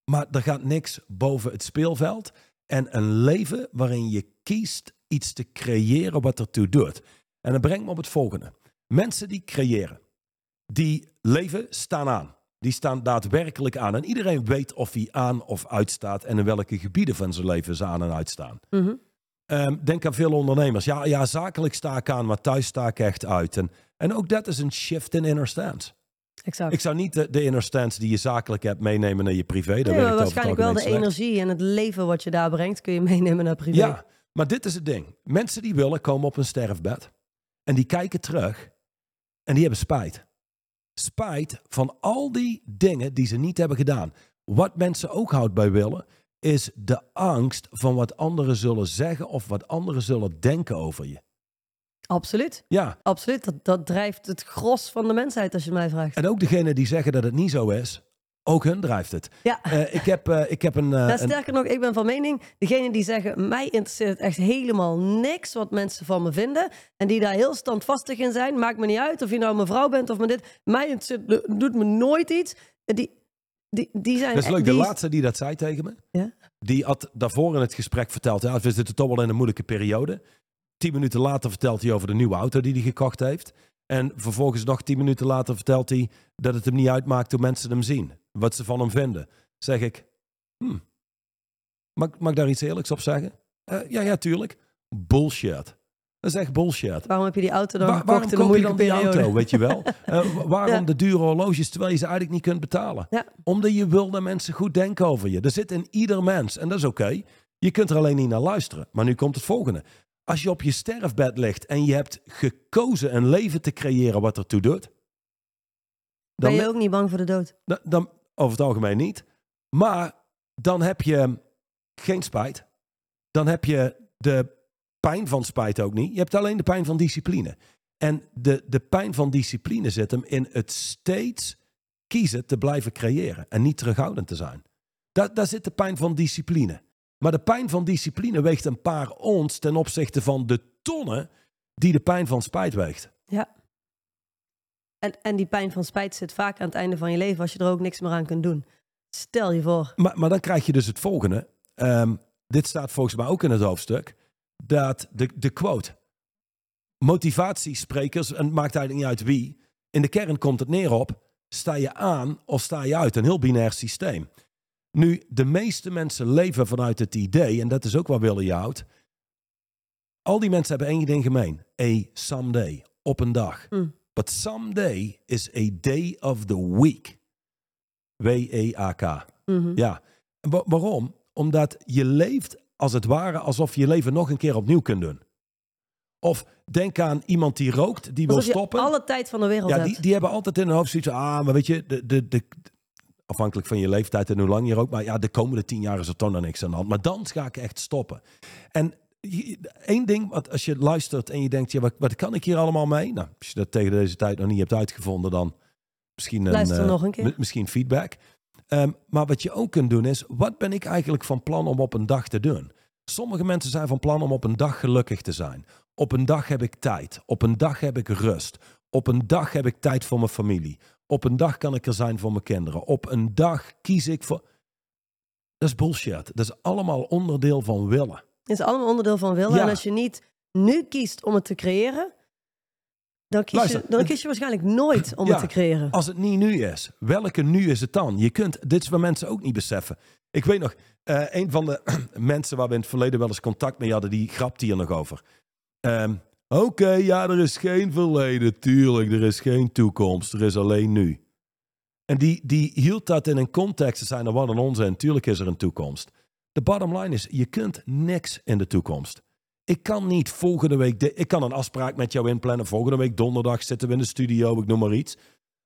Maar er gaat niks boven het speelveld en een leven waarin je kiest iets te creëren wat ertoe doet. En dat brengt me op het volgende. Mensen die creëren, die leven staan aan. Die staan daadwerkelijk aan. En iedereen weet of hij aan of uitstaat en in welke gebieden van zijn leven ze aan en uitstaan. Mhm. Ehm, denk aan veel ondernemers. Ja, ja, zakelijk sta ik aan, maar thuis sta ik echt uit. En, en ook dat is een shift in inner stance. Exact. Ik zou niet de, de inner stance die je zakelijk hebt meenemen naar je privé. Daar Nee, waarschijnlijk wel de slecht. energie en het leven wat je daar brengt, kun je meenemen naar privé. Ja, maar dit is het ding. Mensen die willen komen op een sterfbed. En die kijken terug. En die hebben spijt. Spijt van al die dingen die ze niet hebben gedaan. Wat mensen ook houdt bij willen, is de angst van wat anderen zullen zeggen of wat anderen zullen denken over je. Absoluut. Ja, Absoluut. Dat, dat drijft het gros van de mensheid, als je mij vraagt. en ook degenen die zeggen dat het niet zo is, ook hun drijft het. Ja. Eh, ik, heb, eh, ik heb een... eh, Nou, een- sterker nog, ik ben van mening, degene die zeggen, mij interesseert echt helemaal niks wat mensen van me vinden. En die daar heel standvastig in zijn. Maakt me niet uit of je nou mevrouw bent of me dit. Mij interesseert, doet me nooit iets. Die, die, die zijn Dat is leuk. De laatste die dat zei tegen me, Ja? die had daarvoor in het gesprek verteld, ja, we zitten toch wel in een moeilijke periode. Tien minuten later vertelt hij over de nieuwe auto die hij gekocht heeft. En vervolgens nog tien minuten later vertelt hij dat het hem niet uitmaakt hoe mensen hem zien. Wat ze van hem vinden. Zeg ik, hmm, mag, mag ik daar iets eerlijks op zeggen? Eh, ja, ja, tuurlijk. Bullshit. Dat is echt bullshit. Waarom heb je die auto dan Waar- gekocht waarom in koop je dan die periode? auto, weet je wel? *laughs* Wa- waarom Ja. de dure horloges terwijl je ze eigenlijk niet kunt betalen? Ja. Omdat je wil dat mensen goed denken over je. Dat zit in ieder mens en dat is oké. Je kunt er alleen niet naar luisteren. Maar nu komt het volgende. Als je op je sterfbed ligt en je hebt gekozen een leven te creëren wat ertoe doet, Ben dan, je ook niet bang voor de dood? dan, dan over het algemeen niet. Maar dan heb je geen spijt. Dan heb je de pijn van spijt ook niet. Je hebt alleen de pijn van discipline. En de, de pijn van discipline zit hem in het steeds kiezen te blijven creëren en niet terughoudend te zijn. Daar, daar zit de pijn van discipline. Maar de pijn van discipline weegt een paar ons ten opzichte van de tonnen die de pijn van spijt weegt. Ja. En, en die pijn van spijt zit vaak aan het einde van je leven als je er ook niks meer aan kunt doen. Stel je voor. Maar, maar dan krijg je dus het volgende. Ehm, dit staat volgens mij ook in het hoofdstuk. Dat de, de quote. Motivatiesprekers, en het maakt eigenlijk niet uit wie. In de kern komt het neer op. Sta je aan of sta je uit? Een heel binair systeem. Nu, de meeste mensen leven vanuit het idee, en dat is ook wat Willen houdt. Al die mensen hebben één ding gemeen. A someday. Op een dag. Mm. But someday is a day of the week. W-E-A-K. Mhm. Ja. Wa- waarom? Omdat je leeft als het ware alsof je leven nog een keer opnieuw kunt doen. Of denk aan iemand die rookt, die wil Alsof stoppen. alle tijd van de wereld Ja, die, die hebben altijd in hun hoofd zoiets ah, maar weet je, de, de, de, afhankelijk van je leeftijd en hoe lang je rookt, maar ja, de komende tien jaar is er toch nog niks aan de hand. Maar dan ga ik echt stoppen. En één ding, wat als je luistert en je denkt, ja, wat, wat kan ik hier allemaal mee? Nou, als je dat tegen deze tijd nog niet hebt uitgevonden, dan misschien een, Luister eh, nog een keer. mi- misschien feedback. Ehm, maar wat je ook kunt doen is, wat ben ik eigenlijk van plan om op een dag te doen? Sommige mensen zijn van plan om op een dag gelukkig te zijn. Op een dag heb ik tijd. Op een dag heb ik rust. Op een dag heb ik tijd voor mijn familie. Op een dag kan ik er zijn voor mijn kinderen. Op een dag kies ik voor. Dat is bullshit. Dat is allemaal onderdeel van willen. Het is allemaal onderdeel van willen. Ja. En als je niet nu kiest om het te creëren, dan kies, Luister, je, dan kies je waarschijnlijk nooit om Ja. het te creëren. Als het niet nu is, welke nu is het dan? Je kunt, dit is wat mensen ook niet beseffen. Ik weet nog, eh, een van de *clears throat* mensen waar we in het verleden wel eens contact mee hadden, die grapt hier nog over. Ehm, Oké, ja, er is geen verleden, tuurlijk, er is geen toekomst, er is alleen nu. En die, die hield dat in een context te zijn, wat een onzin, tuurlijk is er een toekomst. De bottom line is, je kunt niks in de toekomst. Ik kan niet volgende week, de- ik kan een afspraak met jou inplannen, volgende week donderdag zitten we in de studio, ik noem maar iets.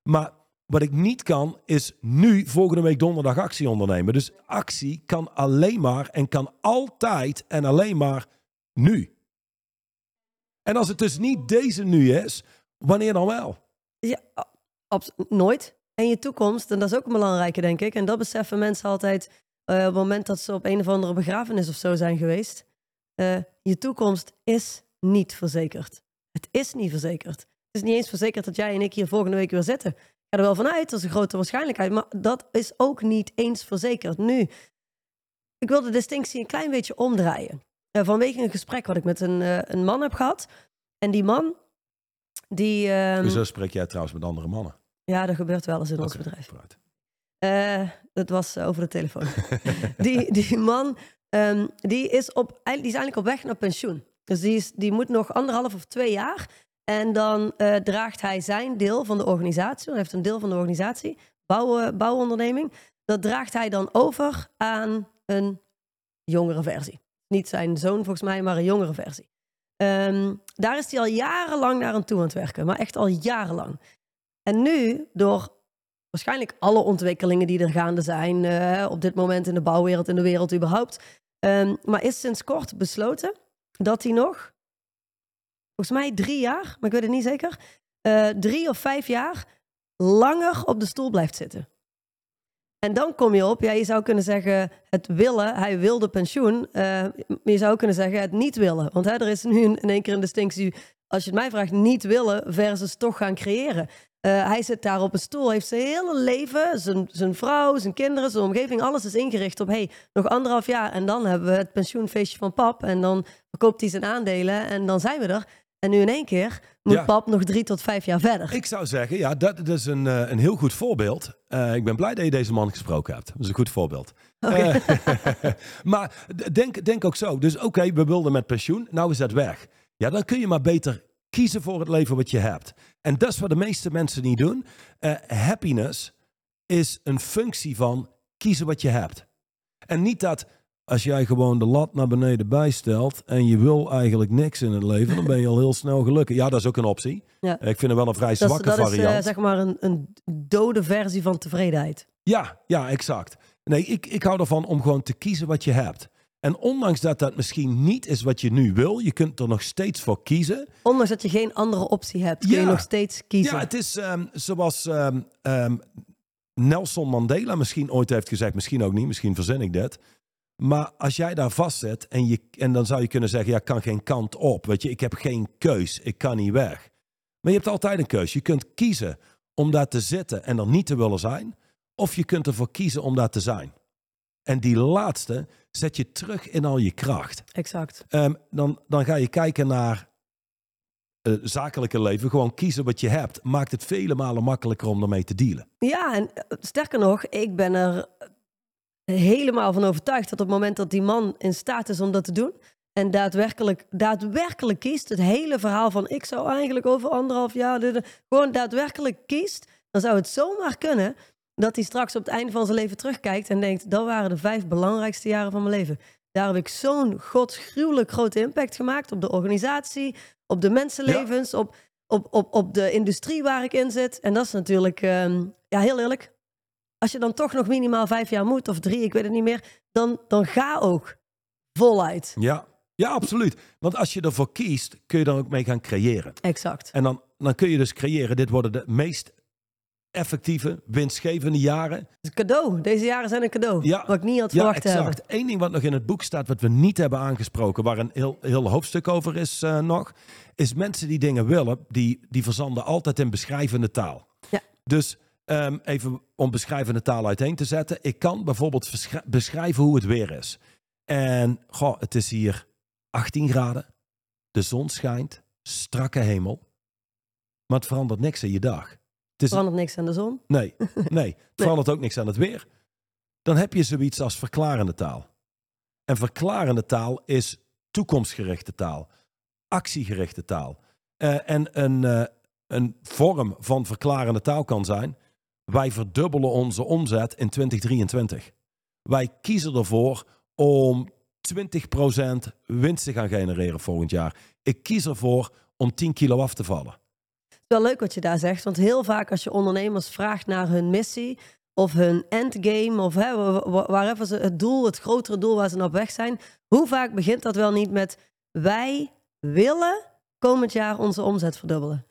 Maar wat ik niet kan, is nu volgende week donderdag actie ondernemen. Dus actie kan alleen maar en kan altijd en alleen maar nu. En als het dus niet deze nu is, wanneer dan wel? Ja, nooit. En je toekomst, en dat is ook een belangrijke, denk ik. En dat beseffen mensen altijd eh, op het moment dat ze op een of andere begrafenis of zo zijn geweest. Eh, je toekomst is niet verzekerd. Het is niet verzekerd. Het is niet eens verzekerd dat jij en ik hier volgende week weer zitten. Ik ga er wel vanuit, dat is een grote waarschijnlijkheid. Maar dat is ook niet eens verzekerd. Nu, ik wil de distinctie een klein beetje omdraaien. Eh, vanwege een gesprek wat ik met een, eh, een man heb gehad. En die man, die... ehm, Hoezo spreek jij trouwens met andere mannen? ja, dat gebeurt wel eens in ons bedrijf. Eh, dat was over de telefoon. *laughs* die, die man, ehm, die, is op, die is eigenlijk op weg naar pensioen. Dus die, is, die moet nog anderhalf of twee jaar. En dan draagt hij zijn deel van de organisatie. Hij heeft een deel van de organisatie, bouw, bouwonderneming. Dat draagt hij dan over aan een jongere versie. Niet zijn zoon volgens mij, maar een jongere versie. Ehm, daar is hij al jarenlang naar aan toe aan het werken. Maar echt al jarenlang. En nu, door waarschijnlijk alle ontwikkelingen die er gaande zijn eh, op dit moment in de bouwwereld, in de wereld überhaupt. Ehm, maar is sinds kort besloten dat hij nog, volgens mij drie jaar, maar ik weet het niet zeker, eh, drie of vijf jaar langer op de stoel blijft zitten. En dan kom je op, ja, je zou kunnen zeggen het willen, hij wilde pensioen. maar je zou kunnen zeggen het niet willen. Want hè, er is nu in, in één keer een distinctie, als je het mij vraagt, niet willen versus toch gaan creëren. Eh, hij zit daar op een stoel, heeft zijn hele leven, zijn, zijn vrouw, zijn kinderen, zijn omgeving, alles is ingericht op, hey, nog anderhalf jaar en dan hebben we het pensioenfeestje van pap en dan verkoopt hij zijn aandelen en dan zijn we er. En nu in één keer moet Ja. pap nog drie tot vijf jaar verder. Ik zou zeggen, ja, dat, dat is een, eh, een heel goed voorbeeld. Eh, ik ben blij dat je deze man gesproken hebt. Dat is een goed voorbeeld. Eh, *laughs* maar denk, denk ook zo. Dus oké, we wilden met pensioen. Nou is dat weg. Ja, dan kun je maar beter kiezen voor het leven wat je hebt. En dat is wat de meeste mensen niet doen. Happiness is een functie van kiezen wat je hebt. En niet dat als jij gewoon de lat naar beneden bijstelt en je wil eigenlijk niks in het leven, dan ben je al heel snel gelukkig. Ja, dat is ook een optie. Ja. Ik vind het wel een vrij dat is, zwakke dat is variant. eh, zeg maar een, een dode versie van tevredenheid. Ja, ja, exact. Nee, ik, ik hou ervan om gewoon te kiezen wat je hebt. En ondanks dat dat misschien niet is wat je nu wil, je kunt er nog steeds voor kiezen. Ondanks dat je geen andere optie hebt, kun je nog steeds kiezen. Ja, het is ehm, zoals ehm, ehm, Nelson Mandela misschien ooit heeft gezegd, misschien ook niet, misschien verzin ik dit. Maar als jij daar vastzit en, je, en dan zou je kunnen zeggen, ja, ik kan geen kant op. Weet je, ik heb geen keus, ik kan niet weg. Maar je hebt altijd een keus. Je kunt kiezen om daar te zitten en er niet te willen zijn. Of je kunt ervoor kiezen om daar te zijn. En die laatste zet je terug in al je kracht. Exact. Ehm, dan, dan ga je kijken naar het zakelijke leven. Gewoon kiezen wat je hebt. Maakt het vele malen makkelijker om ermee te dealen. Ja, en eh, sterker nog, ik ben er helemaal van overtuigd dat op het moment dat die man in staat is om dat te doen en daadwerkelijk, daadwerkelijk kiest, het hele verhaal van ik zou eigenlijk over anderhalf jaar, dit, dit, gewoon daadwerkelijk kiest, dan zou het zomaar kunnen dat hij straks op het einde van zijn leven terugkijkt en denkt, dat waren de vijf belangrijkste jaren van mijn leven. Daar heb ik zo'n godsgruwelijk grote impact gemaakt op de organisatie, op de mensenlevens, op, op, op, op de industrie waar ik in zit. En dat is natuurlijk, ehm, ja, heel eerlijk. Als je dan toch nog minimaal vijf jaar moet, of drie, ik weet het niet meer, dan, dan ga ook voluit. Ja. ja, absoluut. Want als je ervoor kiest, kun je dan ook mee gaan creëren. Exact. En dan, dan kun je dus creëren. Dit worden de meest effectieve, winstgevende jaren. Het is een cadeau. Deze jaren zijn een cadeau. Ja. Wat ik niet had Ja, verwacht hebben. exact. Eén ding wat nog in het boek staat, wat we niet hebben aangesproken, waar een heel, heel hoofdstuk over is eh, nog, is mensen die dingen willen, die, die verzanden altijd in beschrijvende taal. Ja. Dus ehm, even om beschrijvende taal uiteen te zetten. Ik kan bijvoorbeeld beschrijven hoe het weer is. En goh, het is hier 18 graden, de zon schijnt, strakke hemel, maar het verandert niks in je dag. Het is verandert niks aan de zon. Nee, *laughs* nee. Het verandert ook niks aan het weer. Dan heb je zoiets als verklarende taal. En verklarende taal is toekomstgerichte taal, actiegerichte taal. Eh, en een, eh, een vorm van verklarende taal kan zijn: wij verdubbelen onze omzet in 2023. Wij kiezen ervoor om 20% winst te gaan genereren volgend jaar. Ik kies ervoor om 10 kilo af te vallen. Het is wel leuk wat je daar zegt. Want heel vaak als je ondernemers vraagt naar hun missie of hun endgame of hè, ze het doel, het grotere doel waar ze naar op weg zijn. Hoe vaak begint dat wel niet met wij willen komend jaar onze omzet verdubbelen.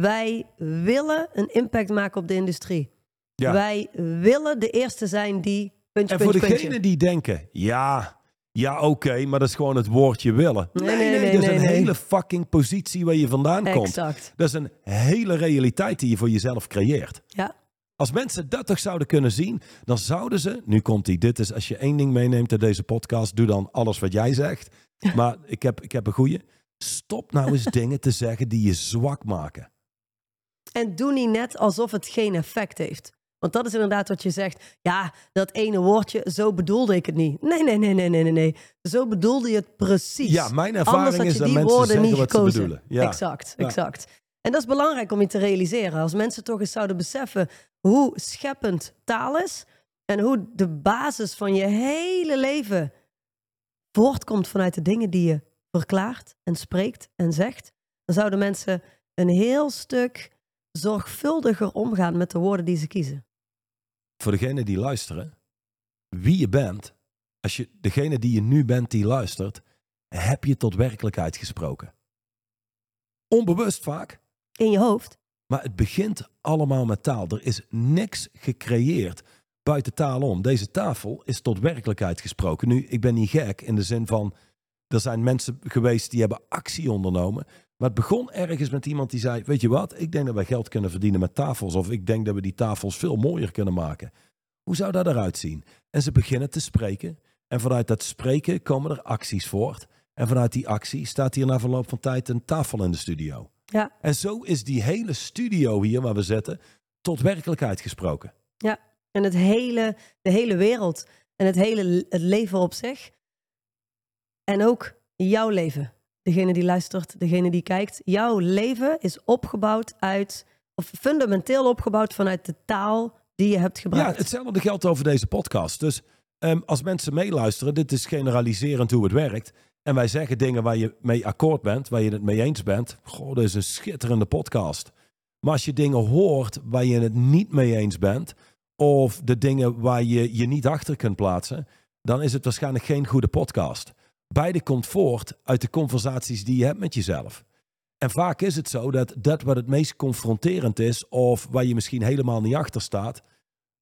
Wij willen een impact maken op de industrie. Ja. Wij willen de eerste zijn die puntje, En voor puntje, degenen puntje. die denken, ja, ja oké, maar dat is gewoon het woordje willen. Nee, Nee, nee, nee, nee, dat is nee, een hele fucking positie waar je vandaan komt. Exact. Dat is een hele realiteit die je voor jezelf creëert. Ja. Als mensen dat toch zouden kunnen zien, dan zouden ze, nu komt die, dit is als je één ding meeneemt uit deze podcast, doe dan alles wat jij zegt. *laughs* Maar ik heb, ik heb een goeie. Stop nou eens *laughs* dingen te zeggen die je zwak maken. En doe niet net alsof het geen effect heeft. Want dat is inderdaad wat je zegt. Ja, dat ene woordje, zo bedoelde ik het niet. Nee, nee, nee, nee, nee, nee. nee. Zo bedoelde je het precies. Ja, mijn Anders ervaring is je dat die mensen woorden niet wat gekozen. Ja. Exact, Ja. exact. En dat is belangrijk om je te realiseren. Als mensen toch eens zouden beseffen hoe scheppend taal is. En hoe de basis van je hele leven voortkomt vanuit de dingen die je verklaart en spreekt en zegt. Dan zouden mensen een heel stuk zorgvuldiger omgaan met de woorden die ze kiezen. Voor degenen die luisteren, wie je bent, als je degene die je nu bent die luistert, heb je tot werkelijkheid gesproken. Onbewust vaak, In je hoofd. maar het begint allemaal met taal. Er is niks gecreëerd buiten taal om. Deze tafel is tot werkelijkheid gesproken. Nu, ik ben niet gek in de zin van, er zijn mensen geweest die hebben actie ondernomen. Maar het begon ergens met iemand die zei, weet je wat, ik denk dat wij geld kunnen verdienen met tafels. Of ik denk dat we die tafels veel mooier kunnen maken. Hoe zou dat eruit zien? En ze beginnen te spreken. En vanuit dat spreken komen er acties voort. En vanuit die actie staat hier na verloop van tijd een tafel in de studio. Ja, En zo is die hele studio hier waar we zitten tot werkelijkheid gesproken. ja. En het hele, de hele wereld. En het hele het leven op zich. En ook jouw leven. Degene die luistert, degene die kijkt. Jouw leven is opgebouwd uit, of fundamenteel opgebouwd vanuit de taal die je hebt Ja, gebruikt. hetzelfde geldt over deze podcast. Dus ehm, als mensen meeluisteren, dit is generaliserend hoe het werkt. En wij zeggen dingen waar je mee akkoord bent, waar je het mee eens bent. Goh, dat is een schitterende podcast. Maar als je dingen hoort waar je het niet mee eens bent, of de dingen waar je je niet achter kunt plaatsen, dan is het waarschijnlijk geen goede podcast. Beide komt voort uit de conversaties die je hebt met jezelf. En vaak is het zo dat dat wat het meest confronterend is, of waar je misschien helemaal niet achter staat,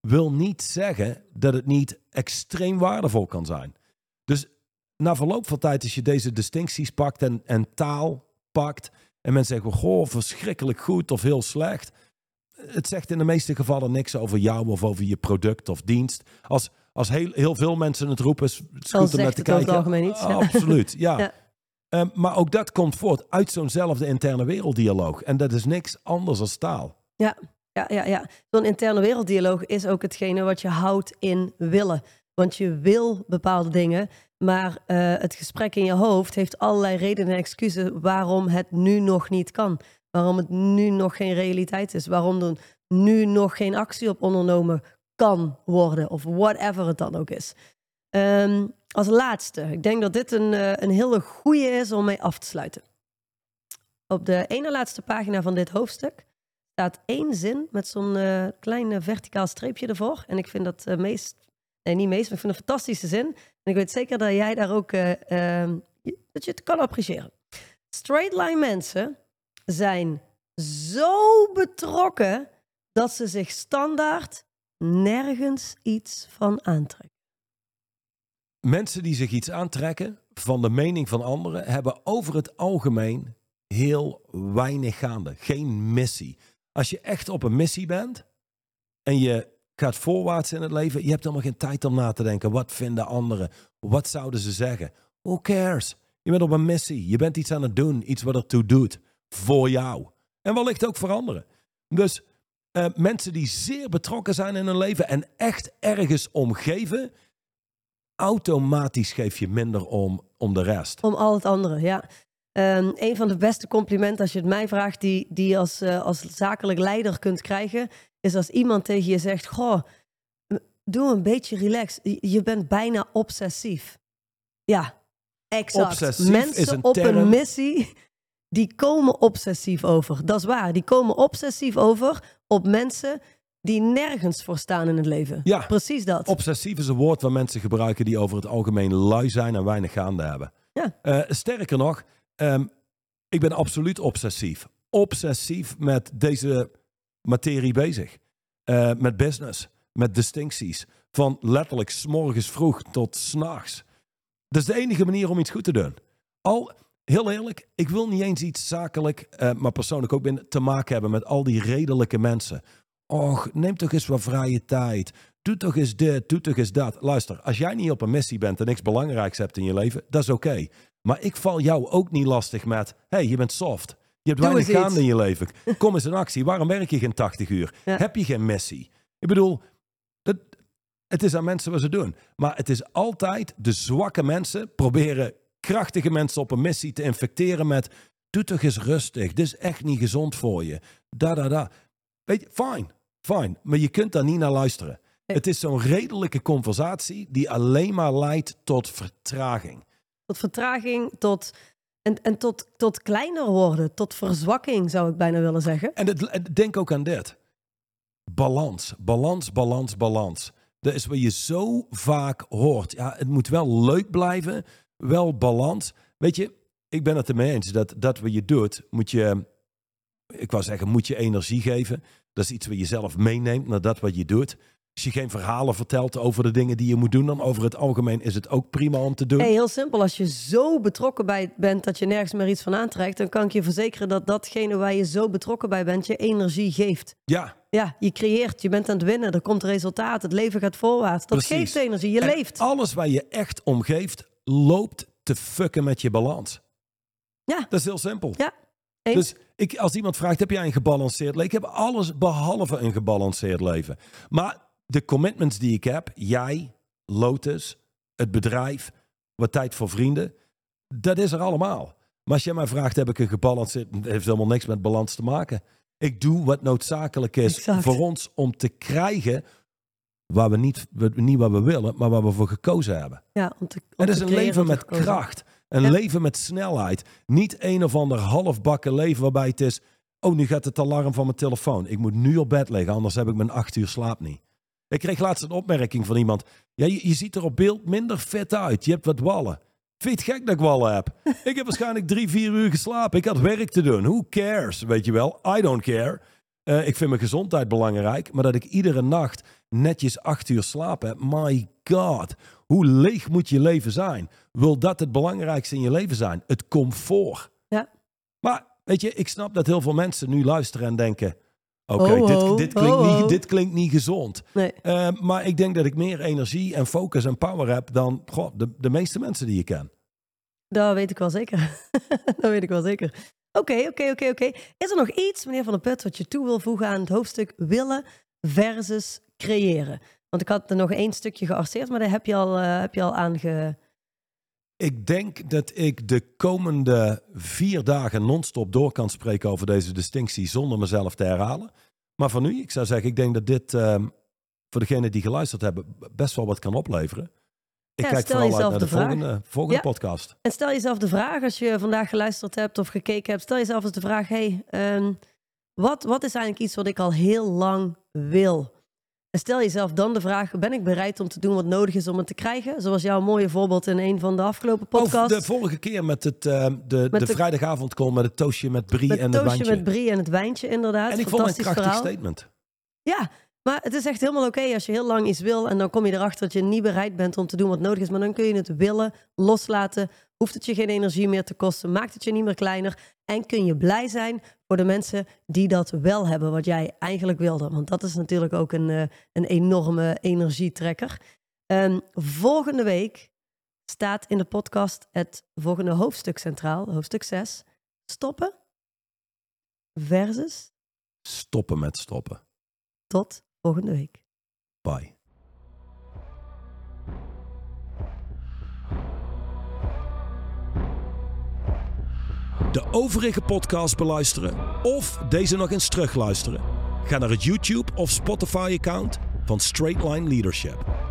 wil niet zeggen dat het niet extreem waardevol kan zijn. Dus na verloop van tijd, als je deze distincties pakt en, en taal pakt, en mensen zeggen, goh, verschrikkelijk goed of heel slecht. Het zegt in de meeste gevallen niks over jou of over je product of dienst. Als, als heel, heel veel mensen het roepen, is het goed om naar te kijken. algemeen iets, ja. Absoluut, ja. *laughs* Ja. Ehm, maar ook dat komt voort uit zo'nzelfde interne werelddialoog. En dat is niks anders dan taal. Ja, ja, ja. ja. Zo'n interne werelddialoog is ook hetgene wat je houdt in willen. Want je wil bepaalde dingen, maar eh, het gesprek in je hoofd heeft allerlei redenen en excuses waarom het nu nog niet kan. Waarom het nu nog geen realiteit is. Waarom er nu nog geen actie op ondernomen kan worden. Of whatever het dan ook is. Ehm, als laatste, ik denk dat dit een, eh, een hele goede is om mee af te sluiten. Op de ene laatste pagina van dit hoofdstuk staat één zin met zo'n eh, klein verticaal streepje ervoor. En ik vind dat eh, meest, nee niet meest, maar ik vind een fantastische zin. En ik weet zeker dat jij daar ook, eh, ehm, dat je het kan appreciëren. Straight line mensen zijn zo betrokken dat ze zich standaard nergens iets van aantrekken. Mensen die zich iets aantrekken van de mening van anderen hebben over het algemeen heel weinig gaande. Geen missie. Als je echt op een missie bent en je gaat voorwaarts in het leven, je hebt helemaal geen tijd om na te denken. Wat vinden anderen? Wat zouden ze zeggen? Who cares? Je bent op een missie. Je bent iets aan het doen. Iets wat ertoe doet. Voor jou. En wellicht ook voor anderen. Dus uh, mensen die zeer betrokken zijn in hun leven en echt ergens omgeven, automatisch geef je minder om, om de rest. Om al het andere, ja. Um, een van de beste complimenten, als je het mij vraagt, die, die je als, uh, als zakelijk leider kunt krijgen, is als iemand tegen je zegt: Goh, doe een beetje relax. Je bent bijna obsessief. Ja, exact. Obsessief Mensen is een op term. een missie, die komen obsessief over. Dat is waar. Die komen obsessief over op mensen die nergens voor staan in het leven. Ja. Precies dat. Obsessief is een woord waar mensen gebruiken die over het algemeen lui zijn en weinig gaande hebben. Ja. Uh, sterker nog, um, ik ben absoluut obsessief. Obsessief met deze materie bezig. Uh, met business, met distincties. Van letterlijk s'morgens vroeg tot s'nachts. Dat is de enige manier om iets goed te doen. Al, heel eerlijk, ik wil niet eens iets zakelijk, uh, maar persoonlijk ook binnen, te maken hebben met al die redelijke mensen. Och, neem toch eens wat vrije tijd. Doe toch eens dit, doe toch eens dat. Luister, als jij niet op een missie bent en niks belangrijks hebt in je leven, dat is oké. Okay. Maar ik val jou ook niet lastig met, hey, je bent soft. Je hebt weinig gaande in je leven. *laughs* Kom eens in actie. Waarom werk je geen 80 uur? Ja. Heb je geen missie? Ik bedoel, dat, het is aan mensen wat ze doen. Maar het is altijd de zwakke mensen proberen krachtige mensen op een missie te infecteren met, doe toch eens rustig. Dit is echt niet gezond voor je. Da, da, da. Weet je, fijn, fijn. Maar je kunt daar niet naar luisteren. Het is zo'n redelijke conversatie die alleen maar leidt tot vertraging. Tot vertraging, tot en, en tot, tot kleiner worden, tot verzwakking zou ik bijna willen zeggen. En het, denk ook aan dit. Balans, balans, balans, balans. Dat is wat je zo vaak hoort. Ja, het moet wel leuk blijven, wel balans. Weet je, ik ben het ermee eens dat dat wat je doet, moet je, ik wou zeggen, moet je energie geven. Dat is iets wat je zelf meeneemt naar dat wat je doet. Als je geen verhalen vertelt over de dingen die je moet doen, dan over het algemeen is het ook prima om te doen. Hey, heel simpel. Als je zo betrokken bij bent dat je nergens meer iets van aantrekt, dan kan ik je verzekeren dat datgene waar je zo betrokken bij bent, je energie geeft. Ja. Ja, je creëert, je bent aan het winnen, er komt resultaat, het leven gaat voorwaarts. Dat Precies. geeft energie, je en leeft. Alles waar je echt om geeft, loopt te fucken met je balans. Ja. Dat is heel simpel. Ja. Eens. Dus ik, als iemand vraagt, heb jij een gebalanceerd leven? Ik heb alles behalve een gebalanceerd leven. Maar de commitments die ik heb, jij, Lotus, het bedrijf, wat tijd voor vrienden, dat is er allemaal. Maar als jij mij vraagt, heb ik een gebalanceerd, het heeft helemaal niks met balans te maken. Ik doe wat noodzakelijk is Exact. voor ons om te krijgen waar we niet, niet wat we willen, maar waar we voor gekozen hebben. Ja, om te, om is een leven met kracht. Een Ja. leven met snelheid. Niet een of ander halfbakken leven waarbij het is... Oh, nu gaat het alarm van mijn telefoon. Ik moet nu op bed liggen, anders heb ik mijn acht uur slaap niet. Ik kreeg laatst een opmerking van iemand. Ja, je, je ziet er op beeld minder fit uit. Je hebt wat wallen. Vind je het gek dat ik wallen heb? *laughs* ik heb waarschijnlijk drie, vier uur geslapen. Ik had werk te doen. Who cares? Weet je wel? I don't care. Uh, ik vind mijn gezondheid belangrijk. Maar dat ik iedere nacht netjes acht uur slaap heb. My god. Hoe leeg moet je leven zijn? Wil dat het belangrijkste in je leven zijn? Het comfort. Ja. Maar weet je, ik snap dat heel veel mensen nu luisteren en denken... Oké, Oh, dit, oh, dit, klinkt oh, niet, dit klinkt niet gezond. Nee. Uh, maar ik denk dat ik meer energie en focus en power heb dan goh, de, de meeste mensen die je ken. Dat weet ik wel zeker. *laughs* dat weet ik wel zeker. Oké, oké, oké, oké. Is er nog iets, meneer Van der Put, wat je toe wil voegen aan het hoofdstuk willen versus creëren? Want ik had er nog één stukje gearseerd, maar daar heb je al, uh, heb je al. Ik denk dat ik de komende vier dagen non-stop door kan spreken over deze distinctie zonder mezelf te herhalen. Maar voor nu, ik zou zeggen, ik denk dat dit uh, voor degenen die geluisterd hebben best wel wat kan opleveren. Ik Ja, kijk stel vooral uit jezelf naar de, de vraag. volgende, volgende Ja. podcast. En stel jezelf de vraag, als je vandaag geluisterd hebt of gekeken hebt, stel jezelf eens de vraag, hey, ehm, wat, wat is eigenlijk iets wat ik al heel lang wil? En stel jezelf dan de vraag, ben ik bereid om te doen wat nodig is om het te krijgen? Zoals jouw mooie voorbeeld in een van de afgelopen Of podcasts. de vorige keer met het, uh, de, Met de, de- vrijdagavondcall met het toastje met Brie met en het toastje wijntje. met Brie en het wijntje, inderdaad. en ik vond het een Fantastisch krachtig verhaal. statement. Ja, maar het is echt helemaal oké als je heel lang iets wil en dan kom je erachter dat je niet bereid bent om te doen wat nodig is. Maar dan kun je het willen, loslaten, hoeft het je geen energie meer te kosten, maakt het je niet meer kleiner en kun je blij zijn voor de mensen die dat wel hebben, wat jij eigenlijk wilde. Want dat is natuurlijk ook een, eh, een enorme energietrekker. Um, volgende week staat in de podcast het volgende hoofdstuk centraal, hoofdstuk 6. Stoppen versus Stoppen met stoppen. tot volgende week. Bye. De overige podcast beluisteren of deze nog eens terugluisteren? Ga naar het YouTube of Spotify account van Straight Line Leadership.